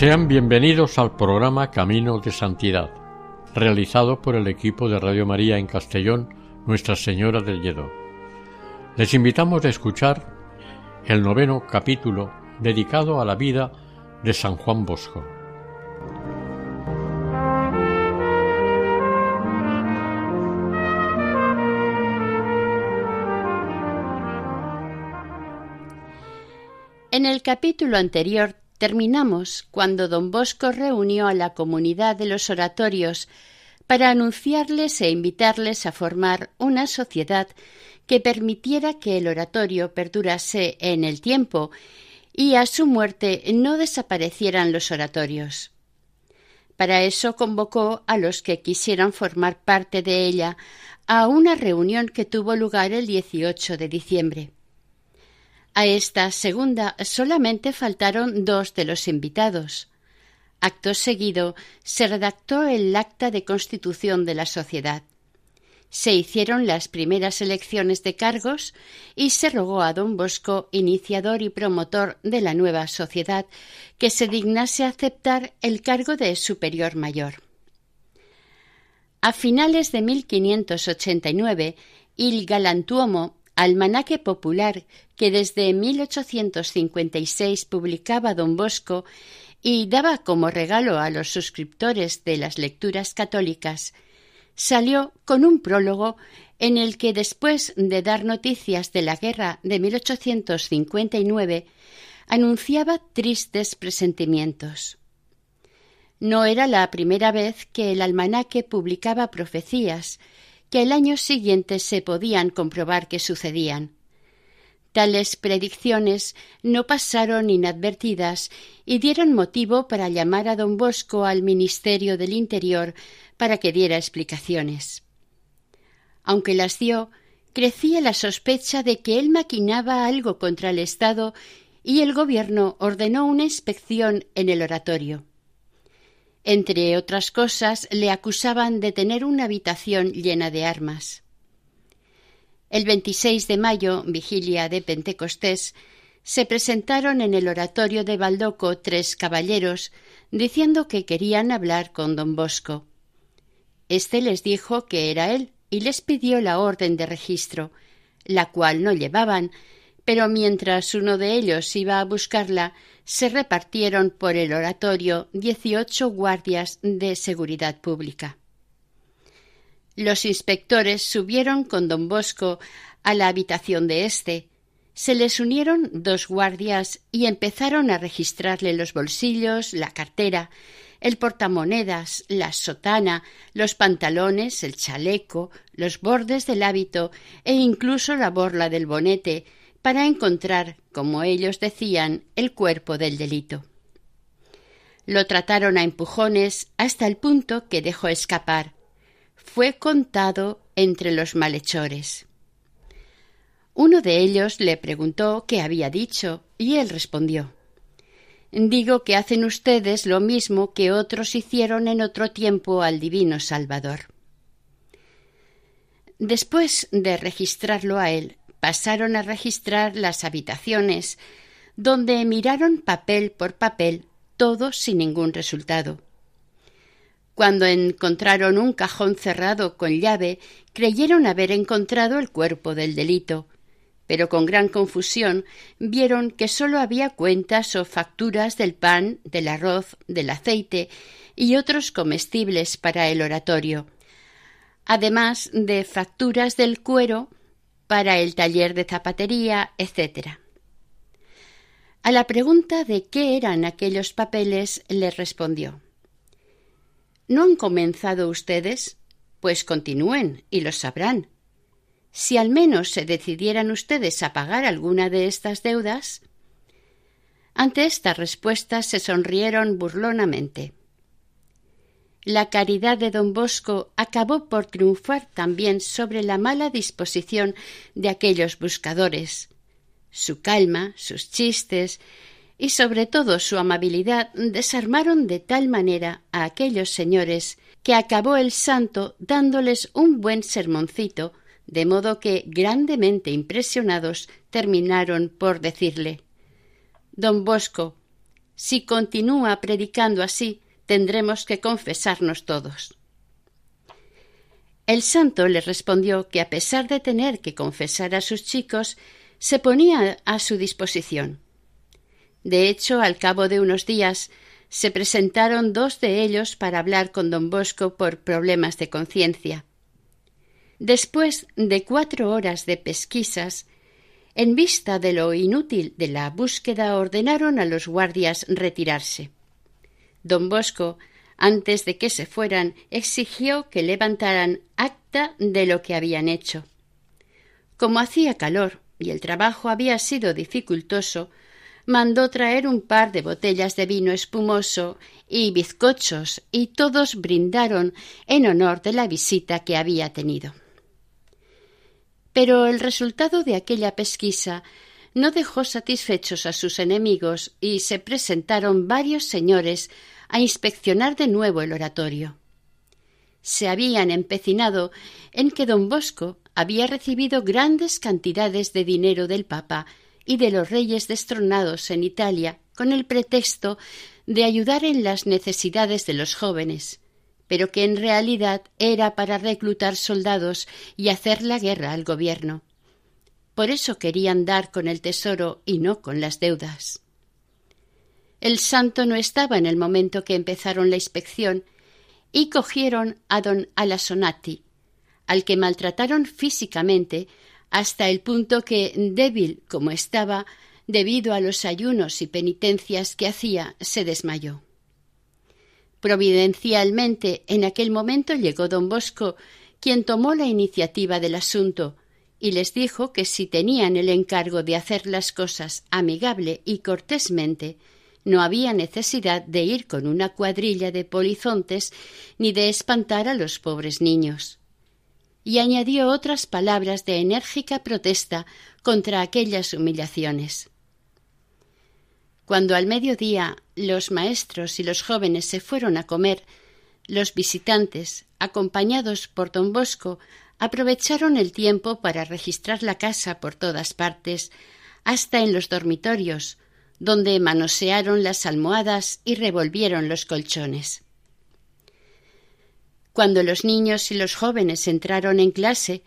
Sean bienvenidos al programa Camino de Santidad, realizado por el equipo de Radio María en Castellón, Nuestra Señora del Lledó. Les invitamos a escuchar el noveno capítulo dedicado a la vida de San Juan Bosco. En el capítulo anterior terminamos cuando don Bosco reunió a la comunidad de los oratorios para anunciarles e invitarles a formar una sociedad que permitiera que el oratorio perdurase en el tiempo y a su muerte no desaparecieran los oratorios. Para eso convocó a los que quisieran formar parte de ella a una reunión que tuvo lugar el 18 de diciembre. A esta segunda solamente faltaron dos de los invitados. Acto seguido se redactó el acta de constitución de la sociedad. Se hicieron las primeras elecciones de cargos y se rogó a don Bosco, iniciador y promotor de la nueva sociedad, que se dignase aceptar el cargo de superior mayor. A finales de 1589, Il Galantuomo almanaque popular que desde 1856 publicaba don Bosco y daba como regalo a los suscriptores de las lecturas católicas, salió con un prólogo en el que después de dar noticias de la guerra de 1859 anunciaba tristes presentimientos. No era la primera vez que el almanaque publicaba profecías, que el año siguiente se podían comprobar que sucedían. Tales predicciones no pasaron inadvertidas y dieron motivo para llamar a don Bosco al Ministerio del Interior para que diera explicaciones. Aunque las dio, crecía la sospecha de que él maquinaba algo contra el Estado y el gobierno ordenó una inspección en el oratorio. Entre otras cosas, le acusaban de tener una habitación llena de armas. El 26 de mayo, vigilia de Pentecostés, se presentaron en el oratorio de Baldoco tres caballeros diciendo que querían hablar con don Bosco. Este les dijo que era él y les pidió la orden de registro, la cual no llevaban, pero mientras uno de ellos iba a buscarla, se repartieron por el oratorio dieciocho guardias de seguridad pública. Los inspectores subieron con don Bosco a la habitación de éste. Se les unieron dos guardias y empezaron a registrarle los bolsillos, la cartera, el portamonedas, la sotana, los pantalones, el chaleco, los bordes del hábito e incluso la borla del bonete, para encontrar, como ellos decían, el cuerpo del delito. Lo trataron a empujones hasta el punto que dejó escapar. Fue contado entre los malhechores. Uno de ellos le preguntó qué había dicho, y él respondió Digo que hacen ustedes lo mismo que otros hicieron en otro tiempo al divino Salvador. Después de registrarlo a él, pasaron a registrar las habitaciones, donde miraron papel por papel, todo sin ningún resultado. Cuando encontraron un cajón cerrado con llave, creyeron haber encontrado el cuerpo del delito, pero con gran confusión vieron que sólo había cuentas o facturas del pan, del arroz, del aceite y otros comestibles para el oratorio, además de facturas del cuero, para el taller de zapatería, etc. A la pregunta de qué eran aquellos papeles, le respondió ¿No han comenzado ustedes? Pues continúen y lo sabrán. Si al menos se decidieran ustedes a pagar alguna de estas deudas. Ante esta respuesta se sonrieron burlonamente. La caridad de don Bosco acabó por triunfar también sobre la mala disposición de aquellos buscadores. Su calma, sus chistes y sobre todo su amabilidad desarmaron de tal manera a aquellos señores que acabó el santo dándoles un buen sermoncito, de modo que, grandemente impresionados, terminaron por decirle Don Bosco, si continúa predicando así, tendremos que confesarnos todos. El santo le respondió que a pesar de tener que confesar a sus chicos, se ponía a su disposición. De hecho, al cabo de unos días, se presentaron dos de ellos para hablar con don Bosco por problemas de conciencia. Después de cuatro horas de pesquisas, en vista de lo inútil de la búsqueda, ordenaron a los guardias retirarse. Don Bosco, antes de que se fueran, exigió que levantaran acta de lo que habían hecho. Como hacía calor y el trabajo había sido dificultoso, mandó traer un par de botellas de vino espumoso y bizcochos, y todos brindaron en honor de la visita que había tenido. Pero el resultado de aquella pesquisa no dejó satisfechos a sus enemigos y se presentaron varios señores a inspeccionar de nuevo el oratorio. Se habían empecinado en que don Bosco había recibido grandes cantidades de dinero del Papa y de los reyes destronados en Italia con el pretexto de ayudar en las necesidades de los jóvenes, pero que en realidad era para reclutar soldados y hacer la guerra al gobierno. Por eso querían dar con el tesoro y no con las deudas. El santo no estaba en el momento que empezaron la inspección y cogieron a don Alasonati, al que maltrataron físicamente hasta el punto que, débil como estaba, debido a los ayunos y penitencias que hacía, se desmayó. Providencialmente, en aquel momento llegó don Bosco, quien tomó la iniciativa del asunto y les dijo que si tenían el encargo de hacer las cosas amigable y cortésmente, no había necesidad de ir con una cuadrilla de polizontes ni de espantar a los pobres niños. Y añadió otras palabras de enérgica protesta contra aquellas humillaciones. Cuando al mediodía los maestros y los jóvenes se fueron a comer, los visitantes, acompañados por don Bosco, aprovecharon el tiempo para registrar la casa por todas partes, hasta en los dormitorios, donde manosearon las almohadas y revolvieron los colchones. Cuando los niños y los jóvenes entraron en clase,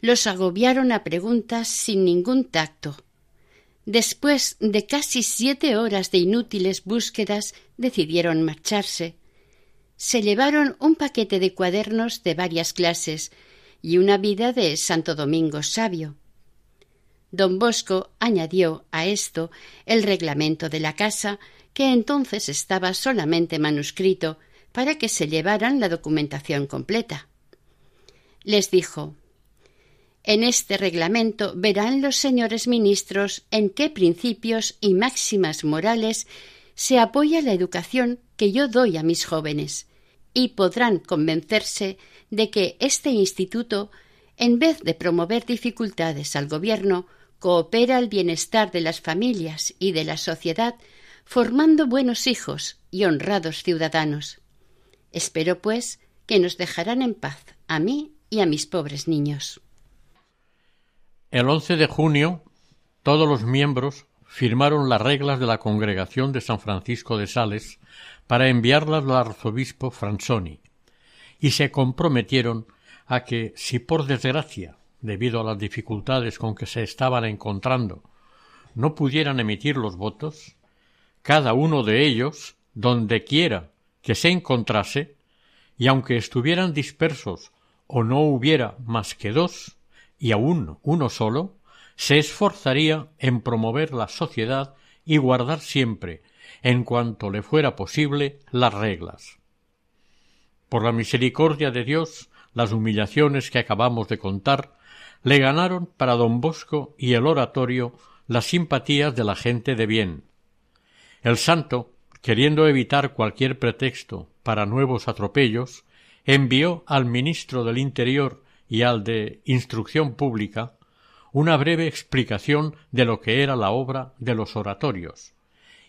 los agobiaron a preguntas sin ningún tacto. Después de casi siete horas de inútiles búsquedas, decidieron marcharse. Se llevaron un paquete de cuadernos de varias clases, y una vida de Santo Domingo Sabio. Don Bosco añadió a esto el reglamento de la casa, que entonces estaba solamente manuscrito, para que se llevaran la documentación completa. Les dijo En este reglamento verán los señores ministros en qué principios y máximas morales se apoya la educación que yo doy a mis jóvenes, y podrán convencerse de que este instituto, en vez de promover dificultades al gobierno, coopera al bienestar de las familias y de la sociedad, formando buenos hijos y honrados ciudadanos. Espero, pues, que nos dejarán en paz a mí y a mis pobres niños. El 11 de junio, todos los miembros firmaron las reglas de la Congregación de San Francisco de Sales para enviarlas al arzobispo Franzoni, y se comprometieron a que, si por desgracia, debido a las dificultades con que se estaban encontrando, no pudieran emitir los votos, cada uno de ellos, donde quiera que se encontrase, y aunque estuvieran dispersos o no hubiera más que dos, y aun uno solo, se esforzaría en promover la sociedad y guardar siempre, en cuanto le fuera posible, las reglas. Por la misericordia de Dios, las humillaciones que acabamos de contar le ganaron para don Bosco y el oratorio las simpatías de la gente de bien. El santo, queriendo evitar cualquier pretexto para nuevos atropellos, envió al ministro del Interior y al de Instrucción Pública una breve explicación de lo que era la obra de los oratorios,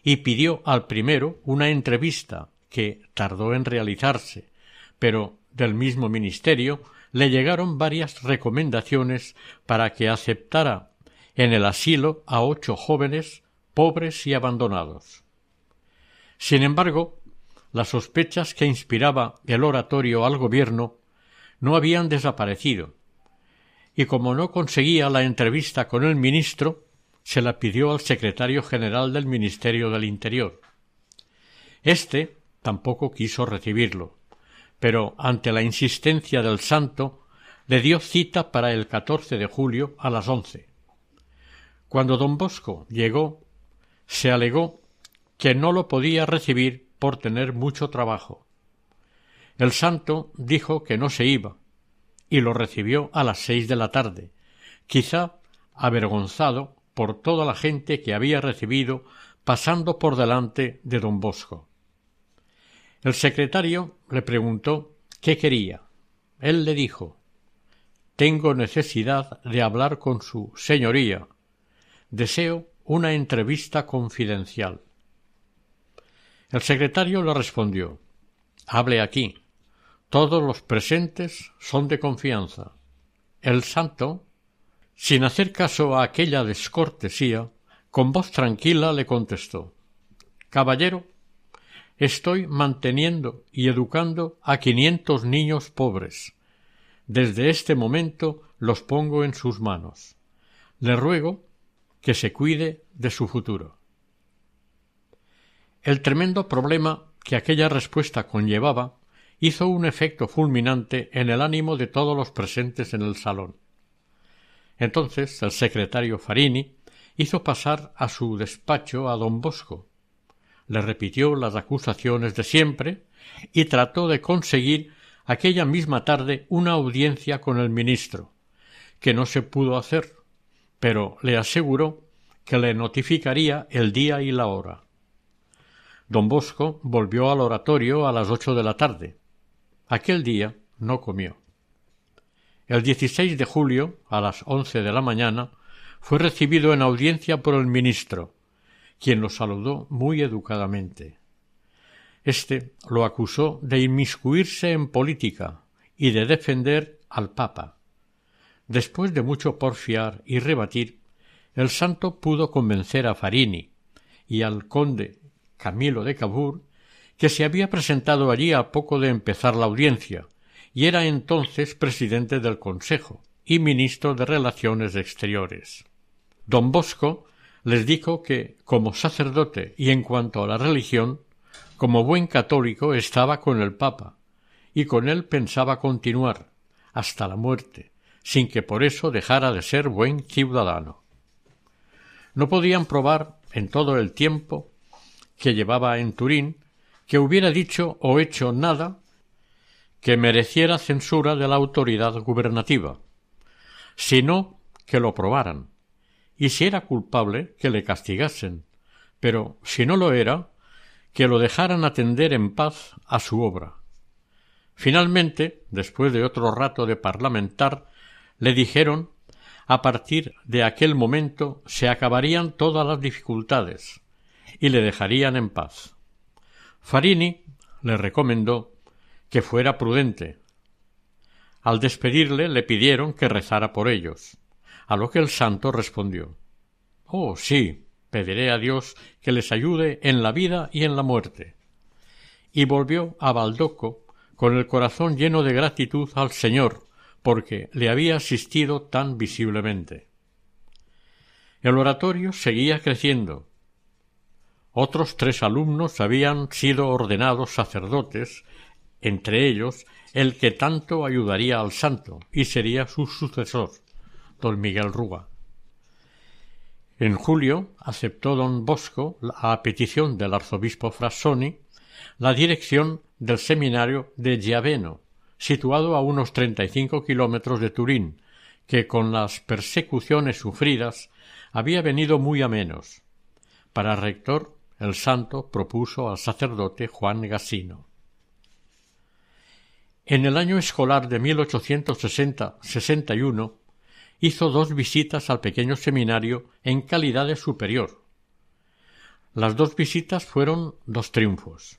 y pidió al primero una entrevista que tardó en realizarse, pero del mismo ministerio le llegaron varias recomendaciones para que aceptara en el asilo a ocho jóvenes pobres y abandonados. Sin embargo, las sospechas que inspiraba el oratorio al gobierno no habían desaparecido, y como no conseguía la entrevista con el ministro, se la pidió al secretario general del Ministerio del Interior. Este tampoco quiso recibirlo, pero ante la insistencia del santo le dio cita para el 14 de julio a las once. Cuando don Bosco llegó, se alegó que no lo podía recibir por tener mucho trabajo. El santo dijo que no se iba, y lo recibió a las seis de la tarde, quizá avergonzado por toda la gente que había recibido pasando por delante de don Bosco. El secretario le preguntó qué quería. Él le dijo Tengo necesidad de hablar con su señoría. Deseo una entrevista confidencial. El secretario le respondió Hable aquí. Todos los presentes son de confianza. El santo, sin hacer caso a aquella descortesía, con voz tranquila le contestó Caballero, estoy manteniendo y educando a quinientos niños pobres. Desde este momento los pongo en sus manos. Le ruego que se cuide de su futuro. El tremendo problema que aquella respuesta conllevaba hizo un efecto fulminante en el ánimo de todos los presentes en el salón. Entonces el secretario Farini hizo pasar a su despacho a don Bosco, le repitió las acusaciones de siempre y trató de conseguir aquella misma tarde una audiencia con el ministro, que no se pudo hacer, pero le aseguró que le notificaría el día y la hora. Don Bosco volvió al oratorio a las ocho de la tarde. Aquel día no comió. El 16 de julio, a las once de la mañana, fue recibido en audiencia por el ministro, quien lo saludó muy educadamente. Este lo acusó de inmiscuirse en política y de defender al Papa. Después de mucho porfiar y rebatir, el santo pudo convencer a Farini y al conde Camilo de Cabur, que se había presentado allí a poco de empezar la audiencia, y era entonces presidente del Consejo y ministro de Relaciones Exteriores. Don Bosco les dijo que, como sacerdote y en cuanto a la religión, como buen católico estaba con el Papa, y con él pensaba continuar, hasta la muerte, sin que por eso dejara de ser buen ciudadano. No podían probar en todo el tiempo que llevaba en Turín, que hubiera dicho o hecho nada que mereciera censura de la autoridad gubernativa, sino que lo probaran, y si era culpable, que le castigasen, pero si no lo era, que lo dejaran atender en paz a su obra. Finalmente, después de otro rato de parlamentar, le dijeron a partir de aquel momento se acabarían todas las dificultades, y le dejarían en paz. Farini le recomendó que fuera prudente. Al despedirle le pidieron que rezara por ellos, a lo que el santo respondió Oh, sí, pediré a Dios que les ayude en la vida y en la muerte. Y volvió a Baldoco con el corazón lleno de gratitud al Señor, porque le había asistido tan visiblemente. El oratorio seguía creciendo, otros tres alumnos habían sido ordenados sacerdotes, entre ellos el que tanto ayudaría al santo y sería su sucesor, don Miguel Rúa. En julio aceptó don Bosco, a petición del arzobispo Frassoni, la dirección del seminario de Giaveno, situado a unos treinta y cinco kilómetros de Turín, que con las persecuciones sufridas había venido muy a menos. Para rector, el santo propuso al sacerdote Juan Gasino. En el año escolar de 1860-61 hizo dos visitas al pequeño seminario en calidad de superior. Las dos visitas fueron dos triunfos.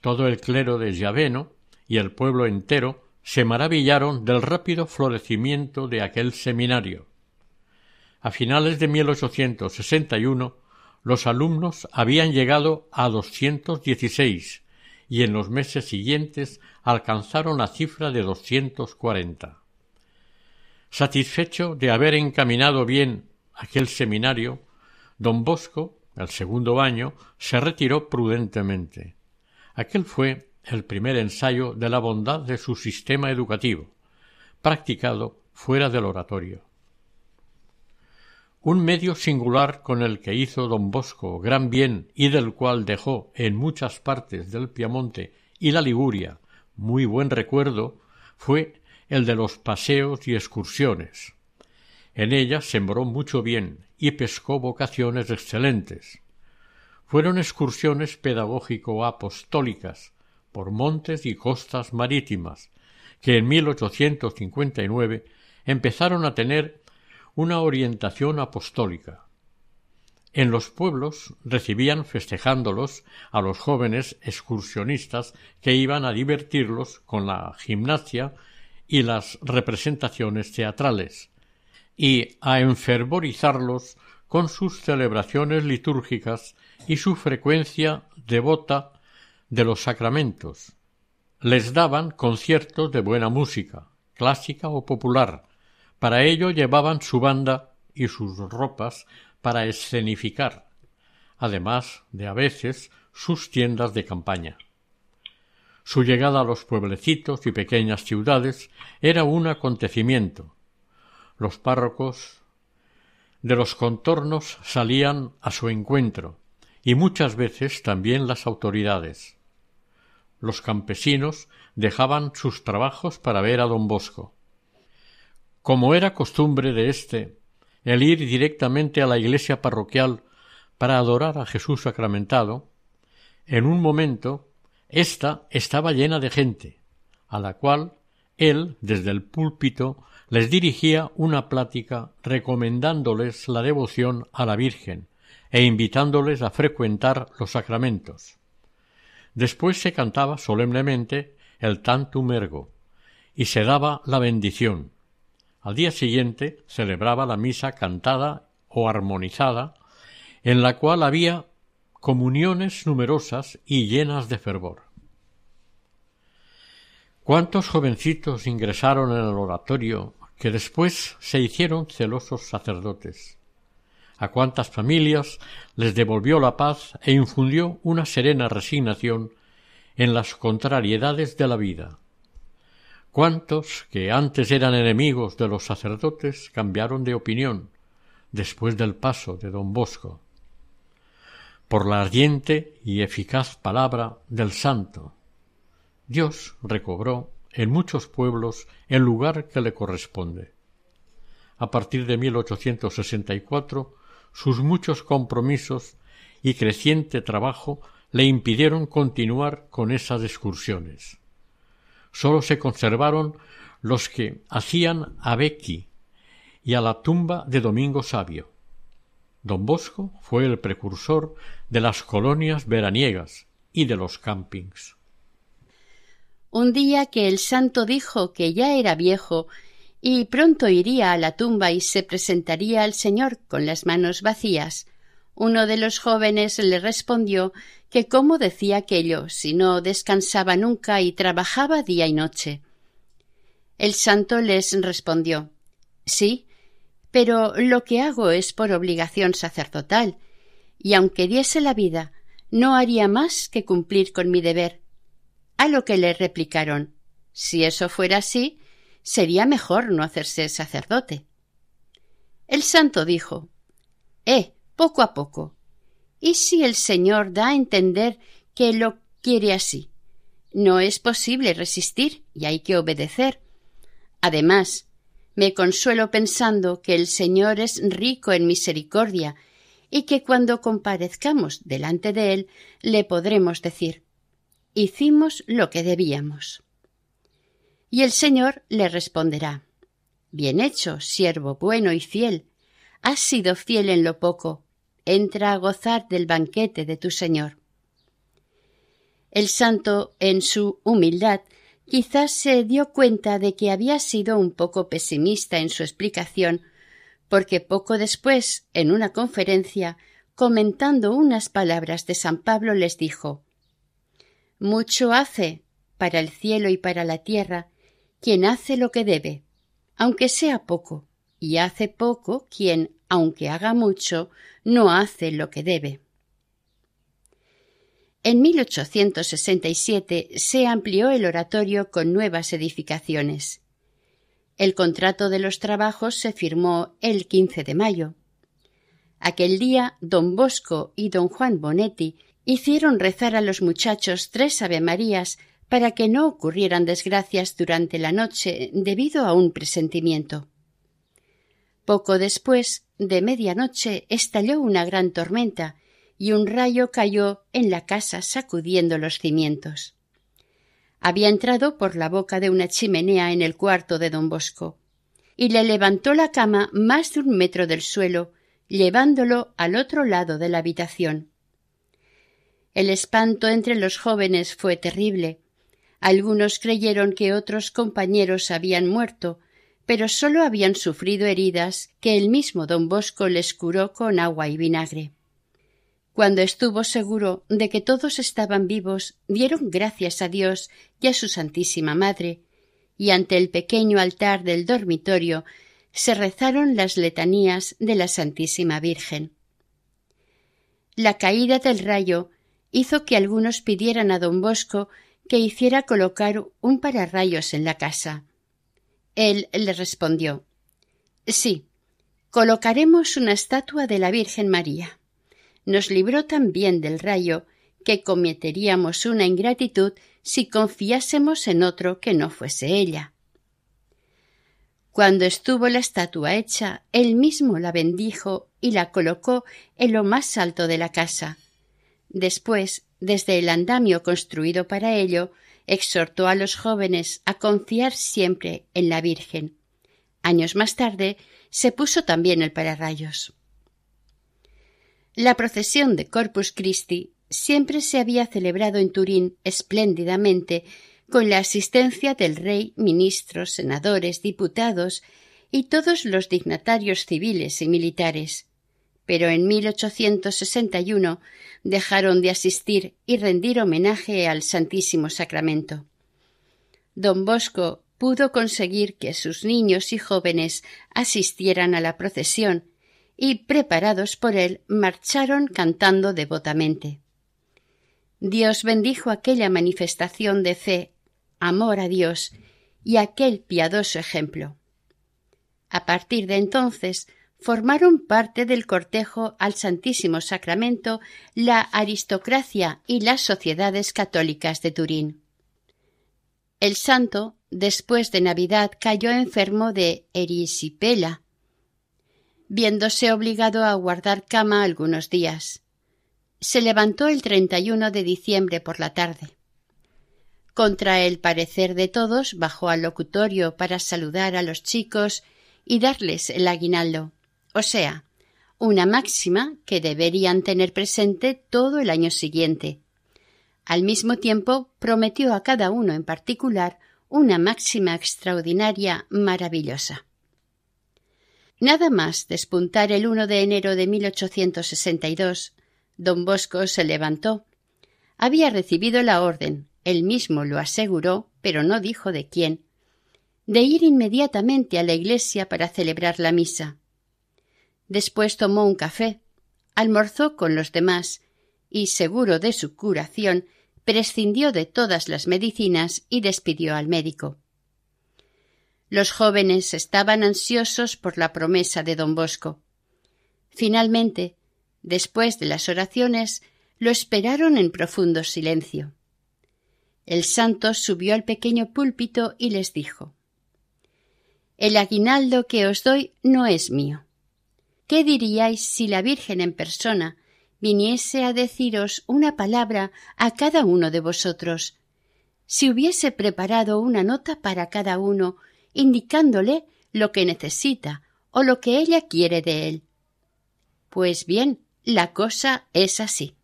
Todo el clero de Llaveno y el pueblo entero se maravillaron del rápido florecimiento de aquel seminario. A finales de 1861 los alumnos habían llegado a 216 y en los meses siguientes alcanzaron la cifra de 240. Satisfecho de haber encaminado bien aquel seminario, don Bosco, el segundo año, se retiró prudentemente. Aquel fue el primer ensayo de la bondad de su sistema educativo, practicado fuera del oratorio. Un medio singular con el que hizo don Bosco gran bien y del cual dejó en muchas partes del Piamonte y la Liguria muy buen recuerdo fue el de los paseos y excursiones. En ella sembró mucho bien y pescó vocaciones excelentes. Fueron excursiones pedagógico apostólicas por montes y costas marítimas, que en 1859 empezaron a tener una orientación apostólica. En los pueblos recibían festejándolos a los jóvenes excursionistas que iban a divertirlos con la gimnasia y las representaciones teatrales, y a enfervorizarlos con sus celebraciones litúrgicas y su frecuencia devota de los sacramentos. Les daban conciertos de buena música, clásica o popular, para ello llevaban su banda y sus ropas para escenificar, además de a veces sus tiendas de campaña. Su llegada a los pueblecitos y pequeñas ciudades era un acontecimiento. Los párrocos de los contornos salían a su encuentro, y muchas veces también las autoridades. Los campesinos dejaban sus trabajos para ver a don Bosco. Como era costumbre de éste el ir directamente a la iglesia parroquial para adorar a Jesús sacramentado, en un momento ésta estaba llena de gente, a la cual él, desde el púlpito, les dirigía una plática recomendándoles la devoción a la Virgen e invitándoles a frecuentar los sacramentos. Después se cantaba solemnemente el tantum ergo y se daba la bendición, al día siguiente celebraba la misa cantada o armonizada, en la cual había comuniones numerosas y llenas de fervor. ¿Cuántos jovencitos ingresaron en el oratorio que después se hicieron celosos sacerdotes? ¿A cuántas familias les devolvió la paz e infundió una serena resignación en las contrariedades de la vida? ¿Cuántos que antes eran enemigos de los sacerdotes cambiaron de opinión después del paso de don Bosco? Por la ardiente y eficaz palabra del santo, Dios recobró en muchos pueblos el lugar que le corresponde. A partir de 1864, sus muchos compromisos y creciente trabajo le impidieron continuar con esas excursiones sólo se conservaron los que hacían a Becky y a la tumba de Domingo Sabio. Don Bosco fue el precursor de las colonias veraniegas y de los campings. Un día que el santo dijo que ya era viejo y pronto iría a la tumba y se presentaría al Señor con las manos vacías, uno de los jóvenes le respondió que cómo decía aquello si no descansaba nunca y trabajaba día y noche. El santo les respondió Sí, pero lo que hago es por obligación sacerdotal, y aunque diese la vida, no haría más que cumplir con mi deber. A lo que le replicaron Si eso fuera así, sería mejor no hacerse sacerdote. El santo dijo Eh, poco a poco. ¿Y si el Señor da a entender que lo quiere así? No es posible resistir y hay que obedecer. Además, Me consuelo pensando que el Señor es rico en misericordia y que cuando comparezcamos delante de Él le podremos decir Hicimos lo que debíamos. Y el Señor le responderá Bien hecho, siervo bueno y fiel. Has sido fiel en lo poco. Entra a gozar del banquete de tu Señor. El santo, en su humildad, quizás se dio cuenta de que había sido un poco pesimista en su explicación, porque poco después, en una conferencia, comentando unas palabras de San Pablo, les dijo Mucho hace para el cielo y para la tierra quien hace lo que debe, aunque sea poco, y hace poco quien, aunque haga mucho, no hace lo que debe. En 1867 se amplió el oratorio con nuevas edificaciones. El contrato de los trabajos se firmó el 15 de mayo. Aquel día don Bosco y don Juan Bonetti hicieron rezar a los muchachos tres avemarías para que no ocurrieran desgracias durante la noche debido a un presentimiento. Poco después de medianoche estalló una gran tormenta y un rayo cayó en la casa sacudiendo los cimientos. Había entrado por la boca de una chimenea en el cuarto de don Bosco y le levantó la cama más de un metro del suelo, llevándolo al otro lado de la habitación. El espanto entre los jóvenes fue terrible. Algunos creyeron que otros compañeros habían muerto, pero sólo habían sufrido heridas que el mismo don Bosco les curó con agua y vinagre. Cuando estuvo seguro de que todos estaban vivos, dieron gracias a Dios y a su Santísima Madre, y ante el pequeño altar del dormitorio se rezaron las letanías de la Santísima Virgen. La caída del rayo hizo que algunos pidieran a don Bosco que hiciera colocar un pararrayos en la casa. Él le respondió Sí, colocaremos una estatua de la Virgen María nos libró también del rayo que cometeríamos una ingratitud si confiásemos en otro que no fuese ella. Cuando estuvo la estatua hecha, él mismo la bendijo y la colocó en lo más alto de la casa. Después, desde el andamio construido para ello, exhortó a los jóvenes a confiar siempre en la Virgen. Años más tarde se puso también el pararrayos. La procesión de Corpus Christi siempre se había celebrado en Turín espléndidamente con la asistencia del rey, ministros, senadores, diputados y todos los dignatarios civiles y militares. Pero en 1861 dejaron de asistir y rendir homenaje al Santísimo Sacramento. Don Bosco pudo conseguir que sus niños y jóvenes asistieran a la procesión y preparados por él marcharon cantando devotamente. Dios bendijo aquella manifestación de fe, amor a Dios y aquel piadoso ejemplo. A partir de entonces formaron parte del cortejo al Santísimo Sacramento la aristocracia y las sociedades católicas de Turín. El santo, después de Navidad, cayó enfermo de erisipela, viéndose obligado a guardar cama algunos días. Se levantó el 31 de diciembre por la tarde. Contra el parecer de todos, bajó al locutorio para saludar a los chicos y darles el aguinaldo, o sea, una máxima que deberían tener presente todo el año siguiente. Al mismo tiempo, prometió a cada uno en particular una máxima extraordinaria maravillosa. Nada más despuntar el 1 de enero de 1862, don Bosco se levantó. Había recibido la orden, él mismo lo aseguró, pero no dijo de quién, de ir inmediatamente a la iglesia para celebrar la misa. Después tomó un café, almorzó con los demás y, seguro de su curación, prescindió de todas las medicinas y despidió al médico. Los jóvenes estaban ansiosos por la promesa de don Bosco. Finalmente, después de las oraciones, lo esperaron en profundo silencio. El santo subió al pequeño púlpito y les dijo El aguinaldo que os doy no es mío. ¿Qué diríais si la Virgen en persona viniese a deciros una palabra a cada uno de vosotros, si hubiese preparado una nota para cada uno, indicándole lo que necesita o lo que ella quiere de él. Pues bien, la cosa es así.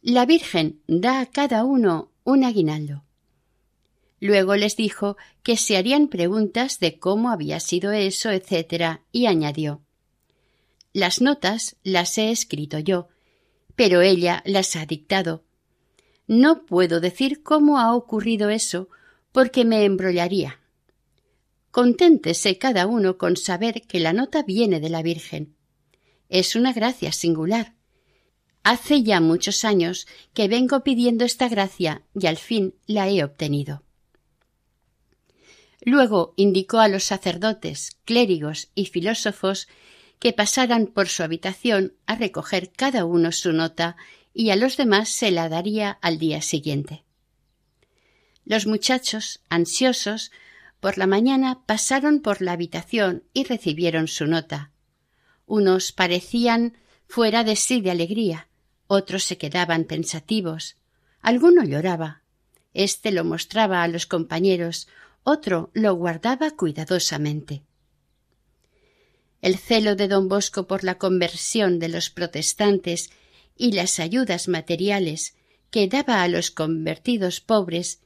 La Virgen da a cada uno un aguinaldo. Luego les dijo que se harían preguntas de cómo había sido eso, etc., y añadió Las notas las he escrito yo, pero ella las ha dictado. No puedo decir cómo ha ocurrido eso, porque me embrollaría. Conténtese cada uno con saber que la nota viene de la Virgen. Es una gracia singular. Hace ya muchos años que vengo pidiendo esta gracia y al fin la he obtenido. Luego indicó a los sacerdotes, clérigos y filósofos que pasaran por su habitación a recoger cada uno su nota y a los demás se la daría al día siguiente. Los muchachos, ansiosos, por la mañana pasaron por la habitación y recibieron su nota. Unos parecían fuera de sí de alegría, otros se quedaban pensativos, alguno lloraba. Este lo mostraba a los compañeros, otro lo guardaba cuidadosamente. El celo de don Bosco por la conversión de los protestantes y las ayudas materiales que daba a los convertidos pobres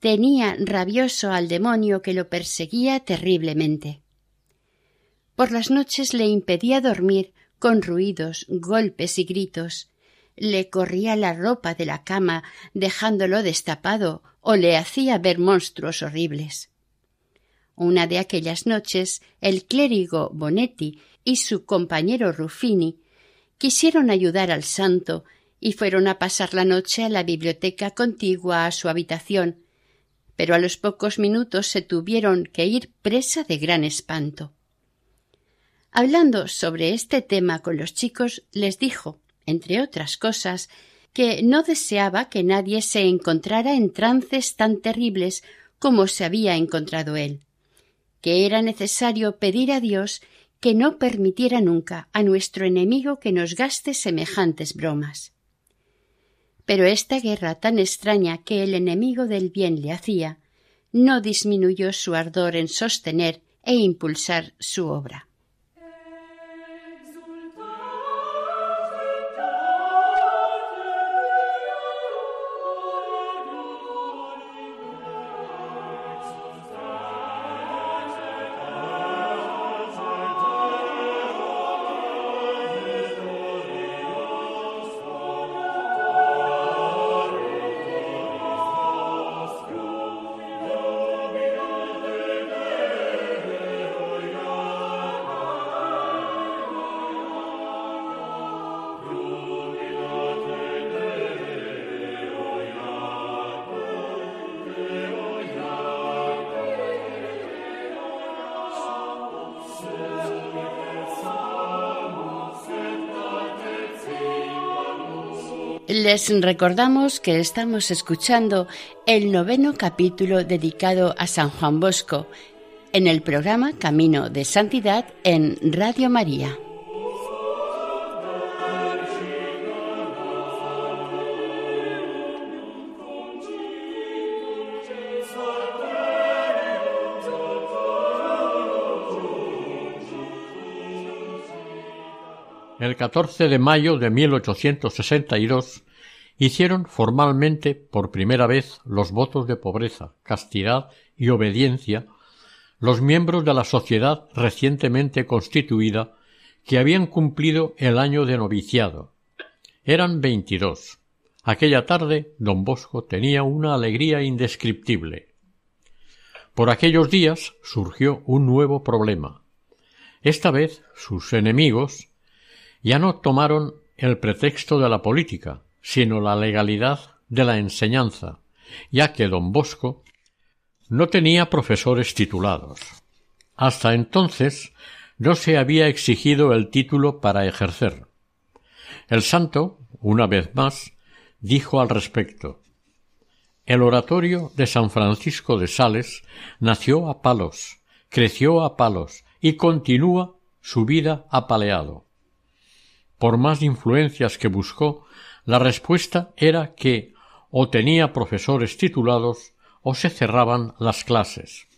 tenía rabioso al demonio que lo perseguía terriblemente. Por las noches le impedía dormir con ruidos, golpes y gritos, le corría la ropa de la cama dejándolo destapado o le hacía ver monstruos horribles. Una de aquellas noches el clérigo Bonetti y su compañero Ruffini quisieron ayudar al santo y fueron a pasar la noche a la biblioteca contigua a su habitación, pero a los pocos minutos se tuvieron que ir presa de gran espanto. Hablando sobre este tema con los chicos, les dijo, entre otras cosas, que no deseaba que nadie se encontrara en trances tan terribles como se había encontrado él, que era necesario pedir a Dios que no permitiera nunca a nuestro enemigo que nos gaste semejantes bromas. Pero esta guerra tan extraña que el enemigo del bien le hacía no disminuyó su ardor en sostener e impulsar su obra. Les recordamos que estamos escuchando el noveno capítulo dedicado a San Juan Bosco en el programa Camino de Santidad en Radio María. El 14 de mayo de 1862 hicieron formalmente por primera vez los votos de pobreza, castidad y obediencia los miembros de la sociedad recientemente constituida que habían cumplido el año de noviciado. Eran veintidós. Aquella tarde don Bosco tenía una alegría indescriptible. Por aquellos días surgió un nuevo problema. Esta vez sus enemigos ya no tomaron el pretexto de la política, sino la legalidad de la enseñanza, ya que don Bosco no tenía profesores titulados. Hasta entonces no se había exigido el título para ejercer. El santo, una vez más, dijo al respecto El oratorio de San Francisco de Sales nació a palos, creció a palos y continúa su vida apaleado. Por más influencias que buscó, la respuesta era que o tenía profesores titulados o se cerraban las clases.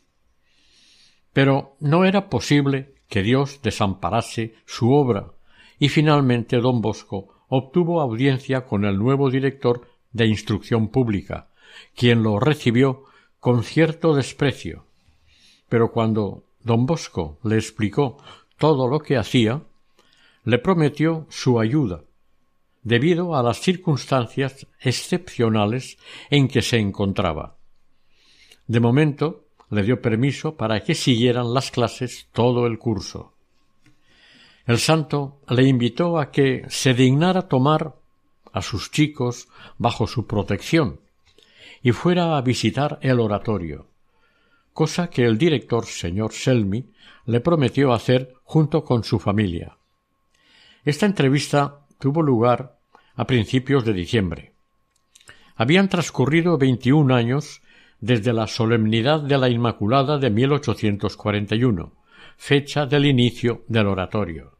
Pero no era posible que Dios desamparase su obra, y finalmente don Bosco obtuvo audiencia con el nuevo director de instrucción pública, quien lo recibió con cierto desprecio. Pero cuando don Bosco le explicó todo lo que hacía, le prometió su ayuda, debido a las circunstancias excepcionales en que se encontraba. De momento le dio permiso para que siguieran las clases todo el curso. El santo le invitó a que se dignara tomar a sus chicos bajo su protección y fuera a visitar el oratorio, cosa que el director señor Selmy le prometió hacer junto con su familia. Esta entrevista tuvo lugar a principios de diciembre. Habían transcurrido veintiún años desde la solemnidad de la Inmaculada de 1841, fecha del inicio del oratorio.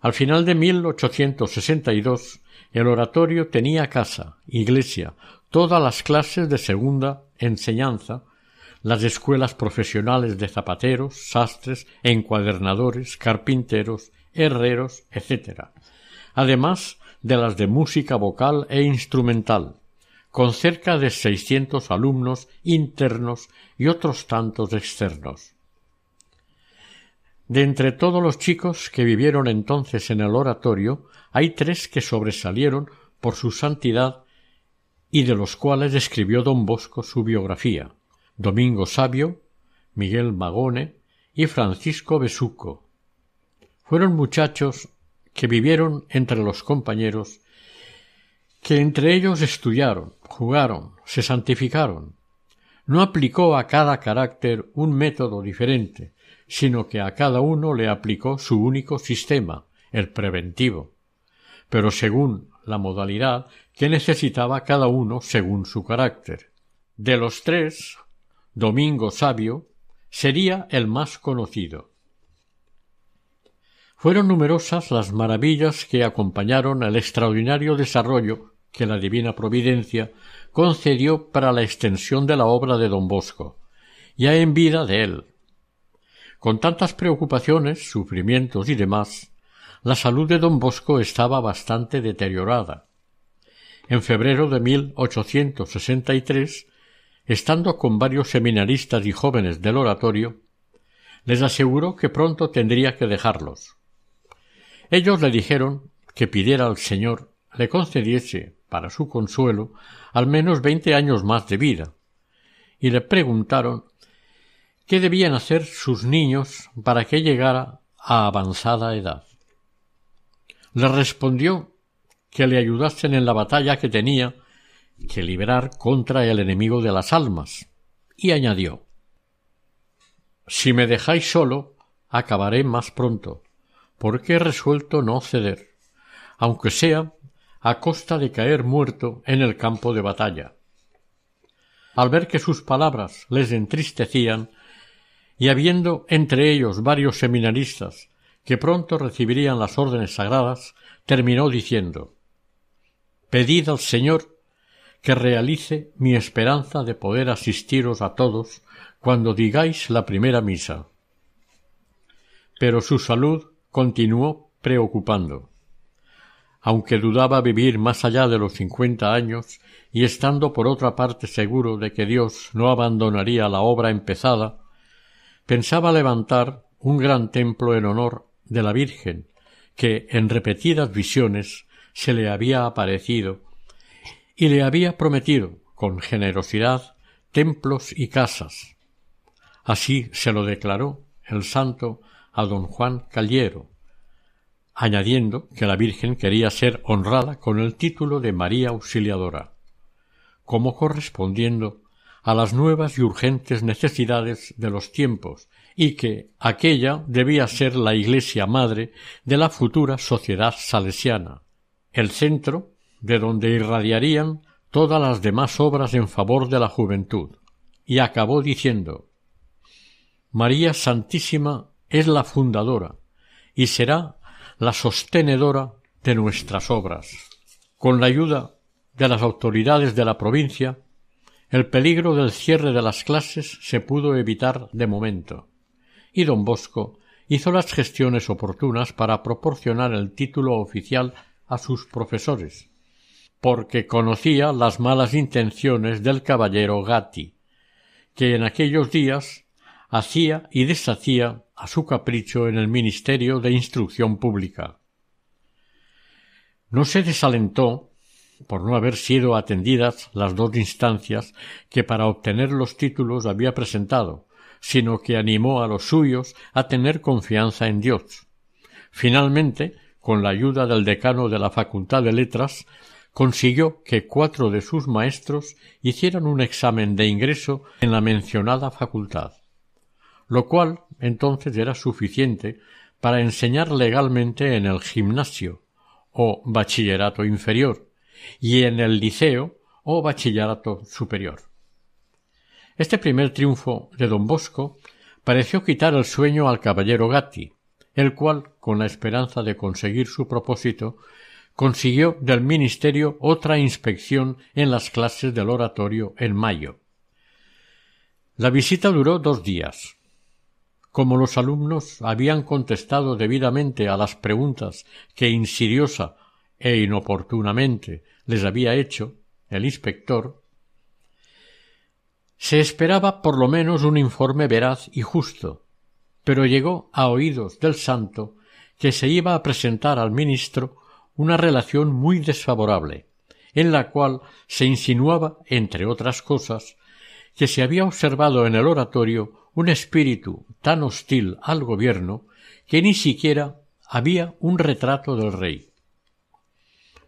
Al final de 1862, el oratorio tenía casa, iglesia, todas las clases de segunda enseñanza, las escuelas profesionales de zapateros, sastres, encuadernadores, carpinteros, herreros, etc., además de las de música vocal e instrumental, con cerca de seiscientos alumnos internos y otros tantos externos. De entre todos los chicos que vivieron entonces en el oratorio, hay tres que sobresalieron por su santidad y de los cuales escribió don Bosco su biografía Domingo Sabio, Miguel Magone y Francisco Besuco. Fueron muchachos que vivieron entre los compañeros que entre ellos estudiaron, jugaron, se santificaron. No aplicó a cada carácter un método diferente, sino que a cada uno le aplicó su único sistema, el preventivo, pero según la modalidad que necesitaba cada uno según su carácter. De los tres, Domingo Sabio sería el más conocido. Fueron numerosas las maravillas que acompañaron el extraordinario desarrollo que la divina providencia concedió para la extensión de la obra de don Bosco, ya en vida de él. Con tantas preocupaciones, sufrimientos y demás, la salud de don Bosco estaba bastante deteriorada. En febrero de 1863, estando con varios seminaristas y jóvenes del oratorio, les aseguró que pronto tendría que dejarlos. Ellos le dijeron que pidiera al Señor le concediese, para su consuelo, al menos veinte años más de vida, y le preguntaron qué debían hacer sus niños para que llegara a avanzada edad. Le respondió que le ayudasen en la batalla que tenía que liberar contra el enemigo de las almas, y añadió Si me dejáis solo, acabaré más pronto, porque he resuelto no ceder, aunque sea a costa de caer muerto en el campo de batalla. Al ver que sus palabras les entristecían, y habiendo entre ellos varios seminaristas que pronto recibirían las órdenes sagradas, terminó diciendo Pedid al Señor que realice mi esperanza de poder asistiros a todos cuando digáis la primera misa. Pero su salud continuó preocupando. Aunque dudaba vivir más allá de los cincuenta años, y estando por otra parte seguro de que Dios no abandonaría la obra empezada, pensaba levantar un gran templo en honor de la Virgen, que en repetidas visiones se le había aparecido y le había prometido con generosidad templos y casas. Así se lo declaró el santo a don Juan Caliero, añadiendo que la Virgen quería ser honrada con el título de María Auxiliadora, como correspondiendo a las nuevas y urgentes necesidades de los tiempos y que aquella debía ser la Iglesia madre de la futura sociedad salesiana, el centro de donde irradiarían todas las demás obras en favor de la juventud, y acabó diciendo María Santísima es la fundadora y será la sostenedora de nuestras obras. Con la ayuda de las autoridades de la provincia, el peligro del cierre de las clases se pudo evitar de momento, y don Bosco hizo las gestiones oportunas para proporcionar el título oficial a sus profesores, porque conocía las malas intenciones del caballero Gatti, que en aquellos días hacía y deshacía a su capricho en el Ministerio de Instrucción Pública. No se desalentó por no haber sido atendidas las dos instancias que para obtener los títulos había presentado, sino que animó a los suyos a tener confianza en Dios. Finalmente, con la ayuda del decano de la Facultad de Letras, consiguió que cuatro de sus maestros hicieran un examen de ingreso en la mencionada facultad, lo cual entonces era suficiente para enseñar legalmente en el gimnasio o bachillerato inferior y en el liceo o bachillerato superior. Este primer triunfo de don Bosco pareció quitar el sueño al caballero Gatti, el cual, con la esperanza de conseguir su propósito, consiguió del ministerio otra inspección en las clases del oratorio en mayo. La visita duró dos días. Como los alumnos habían contestado debidamente a las preguntas que insidiosa e inoportunamente les había hecho el inspector, se esperaba por lo menos un informe veraz y justo, pero llegó a oídos del santo que se iba a presentar al ministro una relación muy desfavorable, en la cual se insinuaba, entre otras cosas, que se había observado en el oratorio un espíritu tan hostil al gobierno que ni siquiera había un retrato del rey.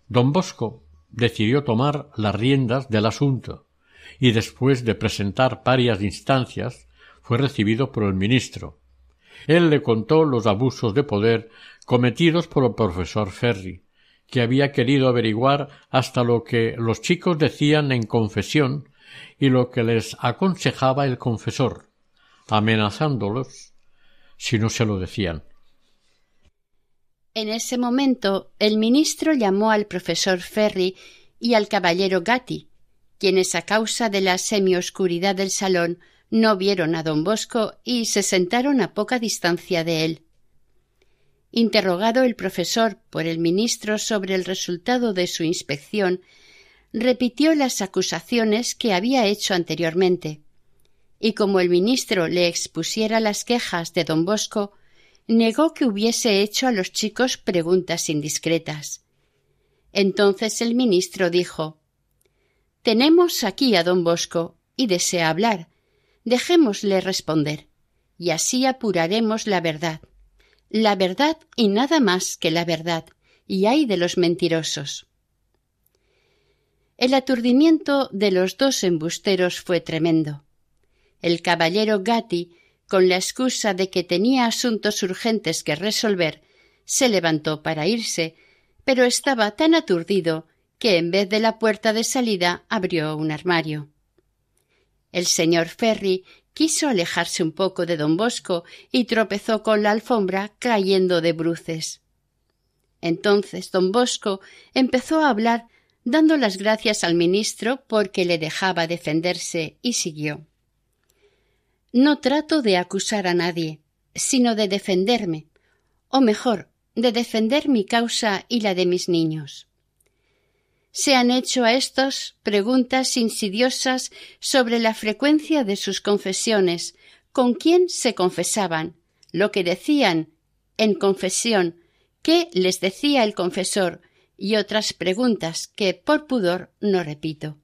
Don Bosco decidió tomar las riendas del asunto y después de presentar varias instancias fue recibido por el ministro. Él le contó los abusos de poder cometidos por el profesor Ferry, que había querido averiguar hasta lo que los chicos decían en confesión y lo que les aconsejaba el confesor, amenazándolos si no se lo decían. En ese momento el ministro llamó al profesor Ferry y al caballero Gatti, quienes a causa de la semioscuridad del salón no vieron a don Bosco y se sentaron a poca distancia de él. Interrogado el profesor por el ministro sobre el resultado de su inspección, repitió las acusaciones que había hecho anteriormente, y como el ministro le expusiera las quejas de don Bosco, negó que hubiese hecho a los chicos preguntas indiscretas. Entonces el ministro dijo tenemos aquí a don Bosco y desea hablar. Dejémosle responder, y así apuraremos la verdad. La verdad y nada más que la verdad, y hay de los mentirosos. El aturdimiento de los dos embusteros fue tremendo. El caballero Gatti, con la excusa de que tenía asuntos urgentes que resolver, se levantó para irse, pero estaba tan aturdido que en vez de la puerta de salida abrió un armario. El señor Ferry quiso alejarse un poco de don Bosco y tropezó con la alfombra cayendo de bruces. Entonces don Bosco empezó a hablar dando las gracias al ministro porque le dejaba defenderse y siguió. No trato de acusar a nadie, sino de defenderme, o mejor, de defender mi causa y la de mis niños se han hecho a estos preguntas insidiosas sobre la frecuencia de sus confesiones, con quién se confesaban, lo que decían en confesión, qué les decía el confesor y otras preguntas que por pudor no repito.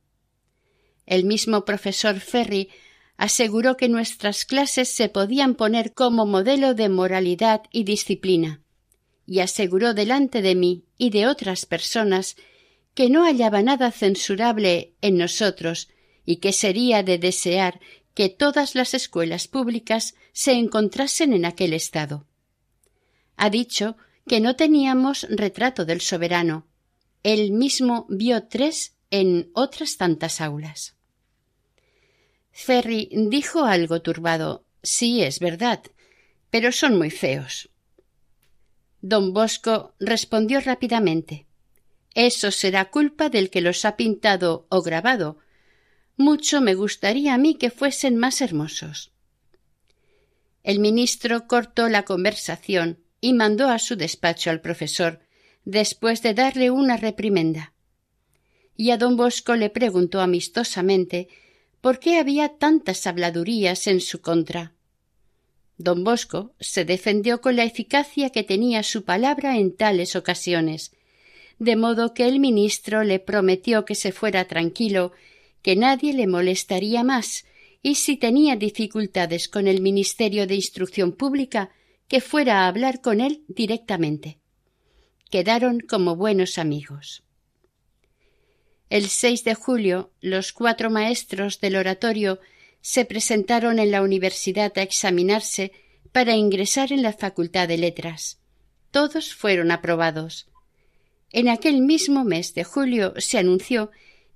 El mismo profesor Ferry aseguró que nuestras clases se podían poner como modelo de moralidad y disciplina, y aseguró delante de mí y de otras personas que no hallaba nada censurable en nosotros y que sería de desear que todas las escuelas públicas se encontrasen en aquel estado. Ha dicho que no teníamos retrato del soberano. Él mismo vio tres en otras tantas aulas. Ferry dijo algo turbado Sí, es verdad, pero son muy feos. Don Bosco respondió rápidamente Eso será culpa del que los ha pintado o grabado. Mucho me gustaría a mí que fuesen más hermosos. El ministro cortó la conversación y mandó a su despacho al profesor, después de darle una reprimenda. Y a don Bosco le preguntó amistosamente por qué había tantas habladurías en su contra. Don Bosco se defendió con la eficacia que tenía su palabra en tales ocasiones, de modo que el ministro le prometió que se fuera tranquilo, que nadie le molestaría más, y si tenía dificultades con el Ministerio de Instrucción Pública, que fuera a hablar con él directamente. Quedaron como buenos amigos. El 6 de julio, los cuatro maestros del oratorio se presentaron en la universidad a examinarse para ingresar en la Facultad de Letras. Todos fueron aprobados. En aquel mismo mes de julio se anunció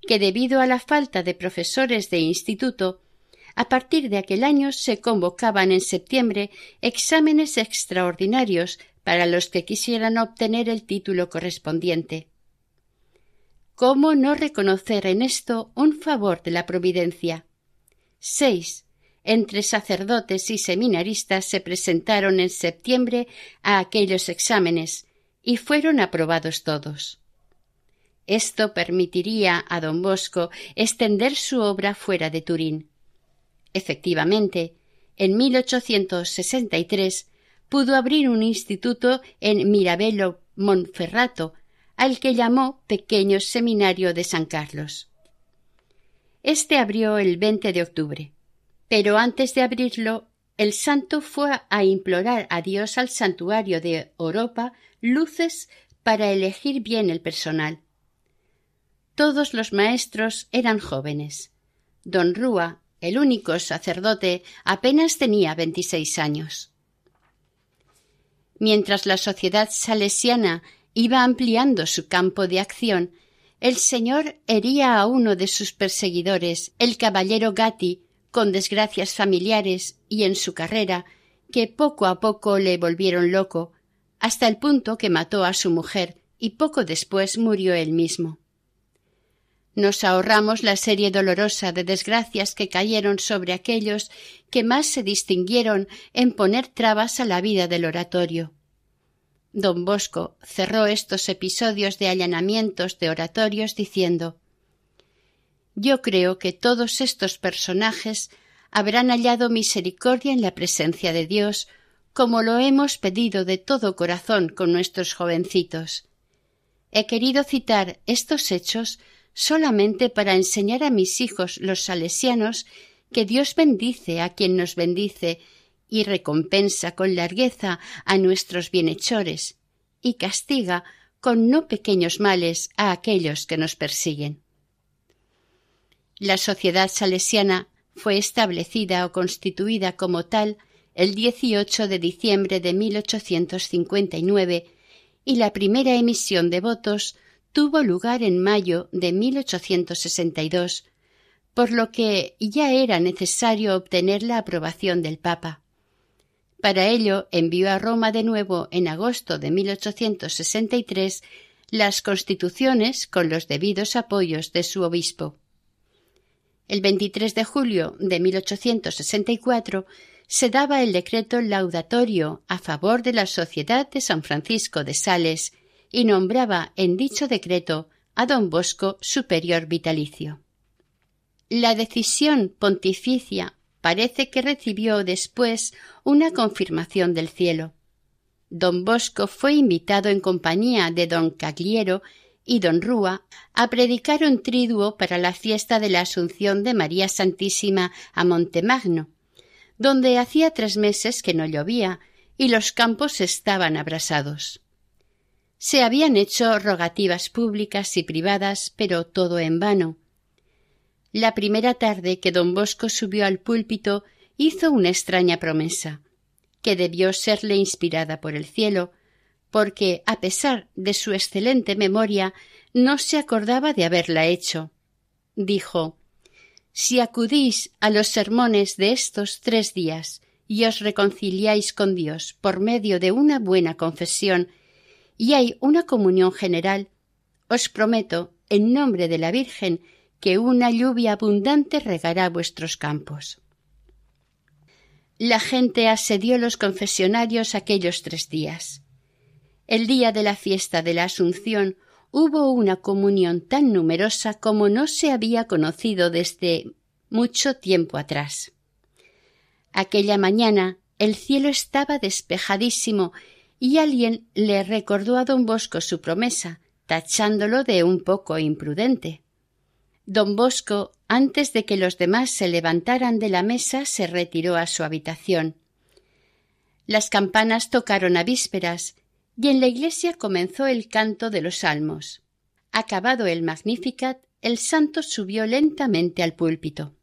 que debido a la falta de profesores de instituto, a partir de aquel año se convocaban en septiembre exámenes extraordinarios para los que quisieran obtener el título correspondiente. ¿Cómo no reconocer en esto un favor de la Providencia? Seis entre sacerdotes y seminaristas se presentaron en septiembre a aquellos exámenes y fueron aprobados todos. Esto permitiría a don Bosco extender su obra fuera de Turín. Efectivamente, en 1863 pudo abrir un instituto en Mirabello Monferrato, al que llamó Pequeño Seminario de San Carlos. Este abrió el 20 de octubre, pero antes de abrirlo, el santo fue a implorar a Dios al santuario de Europa luces para elegir bien el personal. Todos los maestros eran jóvenes. Don Rúa, el único sacerdote, apenas tenía veintiséis años. Mientras la sociedad salesiana iba ampliando su campo de acción, el señor hería a uno de sus perseguidores, el caballero Gatti, con desgracias familiares y en su carrera, que poco a poco le volvieron loco, hasta el punto que mató a su mujer y poco después murió él mismo. Nos ahorramos la serie dolorosa de desgracias que cayeron sobre aquellos que más se distinguieron en poner trabas a la vida del oratorio. Don Bosco cerró estos episodios de allanamientos de oratorios diciendo Yo creo que todos estos personajes habrán hallado misericordia en la presencia de Dios, como lo hemos pedido de todo corazón con nuestros jovencitos. He querido citar estos hechos solamente para enseñar a mis hijos los salesianos que Dios bendice a quien nos bendice y recompensa con largueza a nuestros bienhechores, y castiga con no pequeños males a aquellos que nos persiguen. La sociedad salesiana fue establecida o constituida como tal el 18 de diciembre de 1859 y la primera emisión de votos tuvo lugar en mayo de 1862, por lo que ya era necesario obtener la aprobación del Papa. Para ello envió a Roma de nuevo en agosto de 1863 las constituciones con los debidos apoyos de su obispo. El 23 de julio de 1864 se daba el decreto laudatorio a favor de la Sociedad de San Francisco de Sales y nombraba en dicho decreto a don Bosco superior vitalicio. La decisión pontificia parece que recibió después una confirmación del cielo. Don Bosco fue invitado en compañía de don Cagliero y don Rúa a predicar un triduo para la fiesta de la Asunción de María Santísima a Montemagno, donde hacía tres meses que no llovía y los campos estaban abrasados. Se habían hecho rogativas públicas y privadas, pero todo en vano. La primera tarde que don Bosco subió al púlpito hizo una extraña promesa, que debió serle inspirada por el cielo, porque, a pesar de su excelente memoria, no se acordaba de haberla hecho. Dijo Si acudís a los sermones de estos tres días y os reconciliáis con Dios por medio de una buena confesión y hay una comunión general, os prometo, en nombre de la Virgen, que una lluvia abundante regará vuestros campos. La gente asedió los confesionarios aquellos tres días. El día de la fiesta de la Asunción hubo una comunión tan numerosa como no se había conocido desde mucho tiempo atrás. Aquella mañana el cielo estaba despejadísimo y alguien le recordó a don Bosco su promesa, tachándolo de un poco imprudente. Don Bosco, antes de que los demás se levantaran de la mesa, se retiró a su habitación. Las campanas tocaron a vísperas y en la iglesia comenzó el canto de los salmos. Acabado el Magnificat, el santo subió lentamente al púlpito.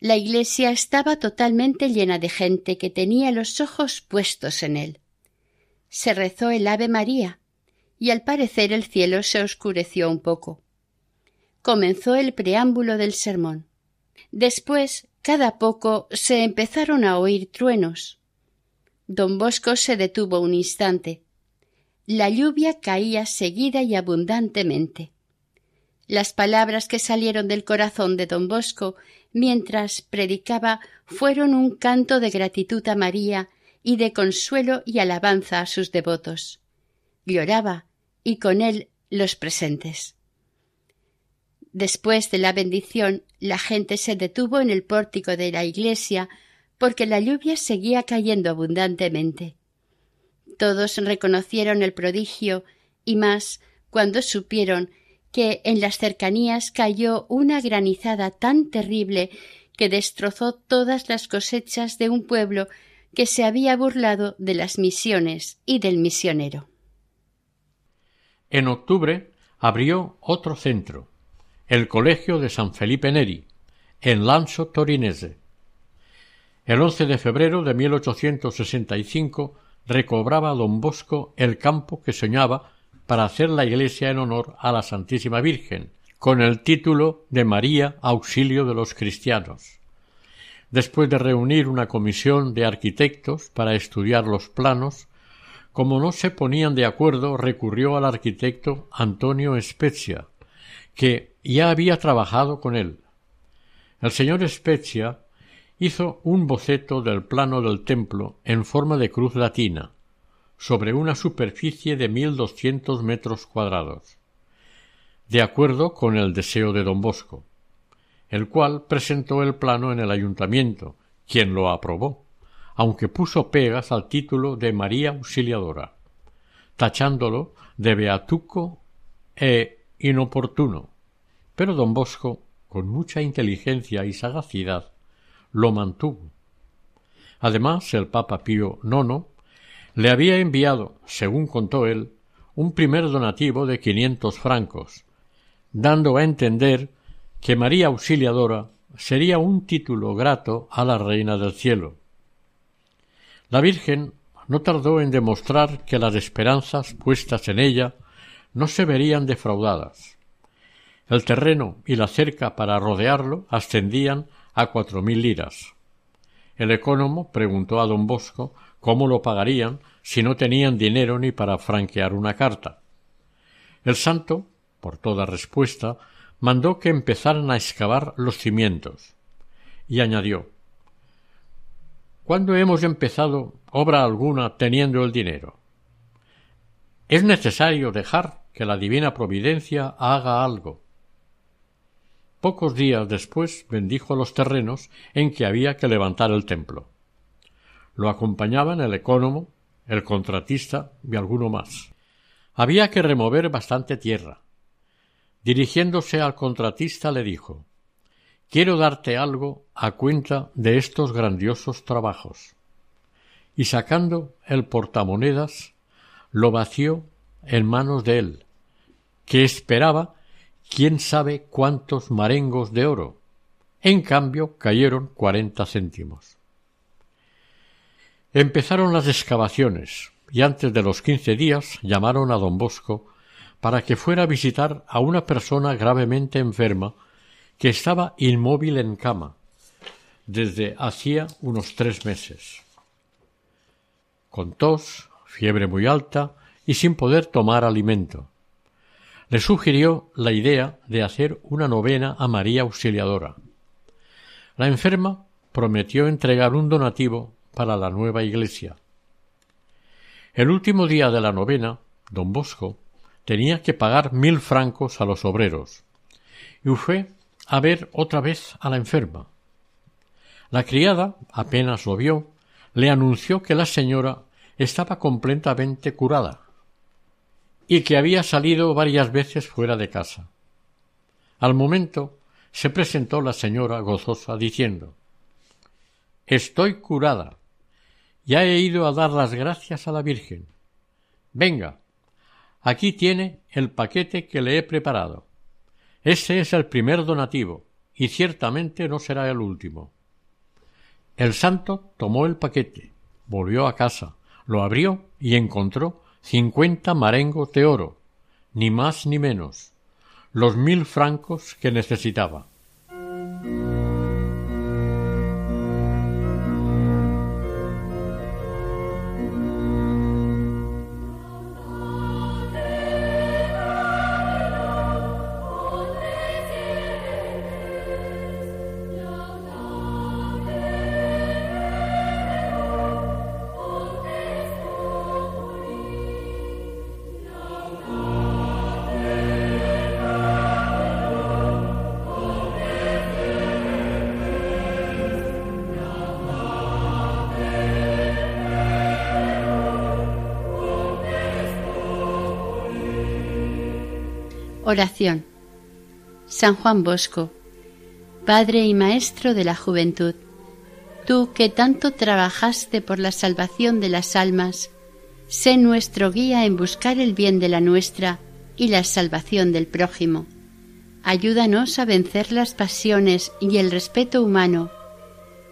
La iglesia estaba totalmente llena de gente que tenía los ojos puestos en él. Se rezó el Ave María, y al parecer el cielo se oscureció un poco. Comenzó el preámbulo del sermón. Después, cada poco, se empezaron a oír truenos. Don Bosco se detuvo un instante. La lluvia caía seguida y abundantemente. Las palabras que salieron del corazón de don Bosco mientras predicaba fueron un canto de gratitud a María y de consuelo y alabanza a sus devotos. Lloraba, y con él los presentes. Después de la bendición, la gente se detuvo en el pórtico de la iglesia porque la lluvia seguía cayendo abundantemente. Todos reconocieron el prodigio y más cuando supieron que en las cercanías cayó una granizada tan terrible que destrozó todas las cosechas de un pueblo que se había burlado de las misiones y del misionero. En octubre abrió otro centro, el Colegio de San Felipe Neri, en Lanzo Torinese. El 11 de febrero de 1865 recobraba don Bosco el campo que soñaba para hacer la iglesia en honor a la Santísima Virgen, con el título de María Auxilio de los Cristianos. Después de reunir una comisión de arquitectos para estudiar los planos, como no se ponían de acuerdo, recurrió al arquitecto Antonio Spezia, que ya había trabajado con él. El señor Spezia hizo un boceto del plano del templo en forma de cruz latina, sobre una superficie de mil doscientos metros cuadrados, de acuerdo con el deseo de don Bosco, el cual presentó el plano en el ayuntamiento, quien lo aprobó, aunque puso pegas al título de María Auxiliadora, tachándolo de beatuco e inoportuno. Pero don Bosco, con mucha inteligencia y sagacidad, lo mantuvo. Además, el Papa Pío IX le había enviado, según contó él, un primer donativo de quinientos francos, dando a entender que María Auxiliadora sería un título grato a la Reina del Cielo. La Virgen no tardó en demostrar que las esperanzas puestas en ella no se verían defraudadas. El terreno y la cerca para rodearlo ascendían a cuatro mil liras. El ecónomo preguntó a don Bosco cómo lo pagarían si no tenían dinero ni para franquear una carta. El santo, por toda respuesta, mandó que empezaran a excavar los cimientos, y añadió ¿Cuándo hemos empezado obra alguna teniendo el dinero? Es necesario dejar que la divina providencia haga algo. Pocos días después bendijo los terrenos en que había que levantar el templo. Lo acompañaban el ecónomo, el contratista y alguno más. Había que remover bastante tierra. Dirigiéndose al contratista le dijo Quiero darte algo a cuenta de estos grandiosos trabajos. Y sacando el portamonedas, lo vació en manos de él, que esperaba quién sabe cuántos marengos de oro. En cambio cayeron cuarenta céntimos. Empezaron las excavaciones y antes de los quince días llamaron a don Bosco para que fuera a visitar a una persona gravemente enferma que estaba inmóvil en cama, desde hacía unos tres meses. Con tos, fiebre muy alta y sin poder tomar alimento. Le sugirió la idea de hacer una novena a María Auxiliadora. La enferma prometió entregar un donativo para la nueva iglesia. El último día de la novena, don Bosco tenía que pagar mil francos a los obreros y fue a ver otra vez a la enferma. La criada, apenas lo vio, le anunció que la señora estaba completamente curada y que había salido varias veces fuera de casa. Al momento se presentó la señora gozosa diciendo Estoy curada. Ya he ido a dar las gracias a la Virgen. Venga, aquí tiene el paquete que le he preparado. Ese es el primer donativo, y ciertamente no será el último. El santo tomó el paquete, volvió a casa, lo abrió y encontró cincuenta marengos de oro, ni más ni menos, los mil francos que necesitaba. Oración. San Juan Bosco, Padre y Maestro de la Juventud, tú que tanto trabajaste por la salvación de las almas, sé nuestro guía en buscar el bien de la nuestra y la salvación del prójimo. Ayúdanos a vencer las pasiones y el respeto humano.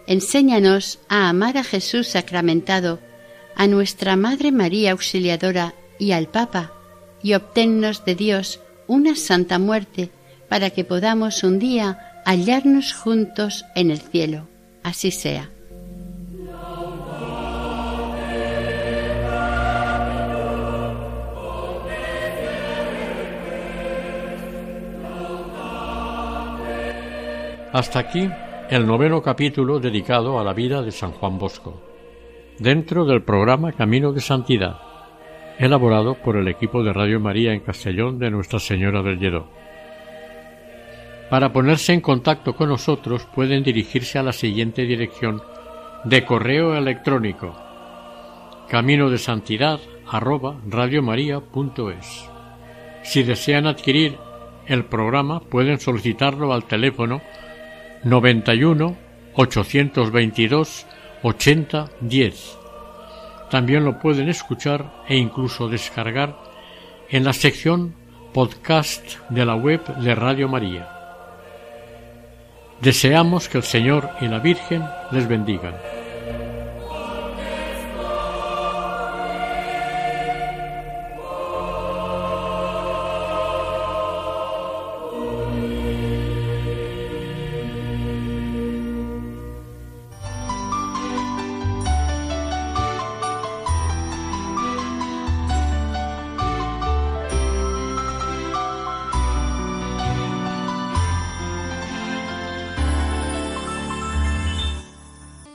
Enséñanos a amar a Jesús sacramentado, a nuestra Madre María Auxiliadora y al Papa, y obténnos de Dios una santa muerte para que podamos un día hallarnos juntos en el cielo. Así sea. Hasta aquí el noveno capítulo dedicado a la vida de San Juan Bosco, dentro del programa Camino de Santidad elaborado por el equipo de Radio María en Castellón de Nuestra Señora del Lledó. Para ponerse en contacto con nosotros pueden dirigirse a la siguiente dirección de correo electrónico camino de santidad Si desean adquirir el programa pueden solicitarlo al teléfono 91 822 80 10 también lo pueden escuchar e incluso descargar en la sección podcast de la web de Radio María. Deseamos que el Señor y la Virgen les bendigan.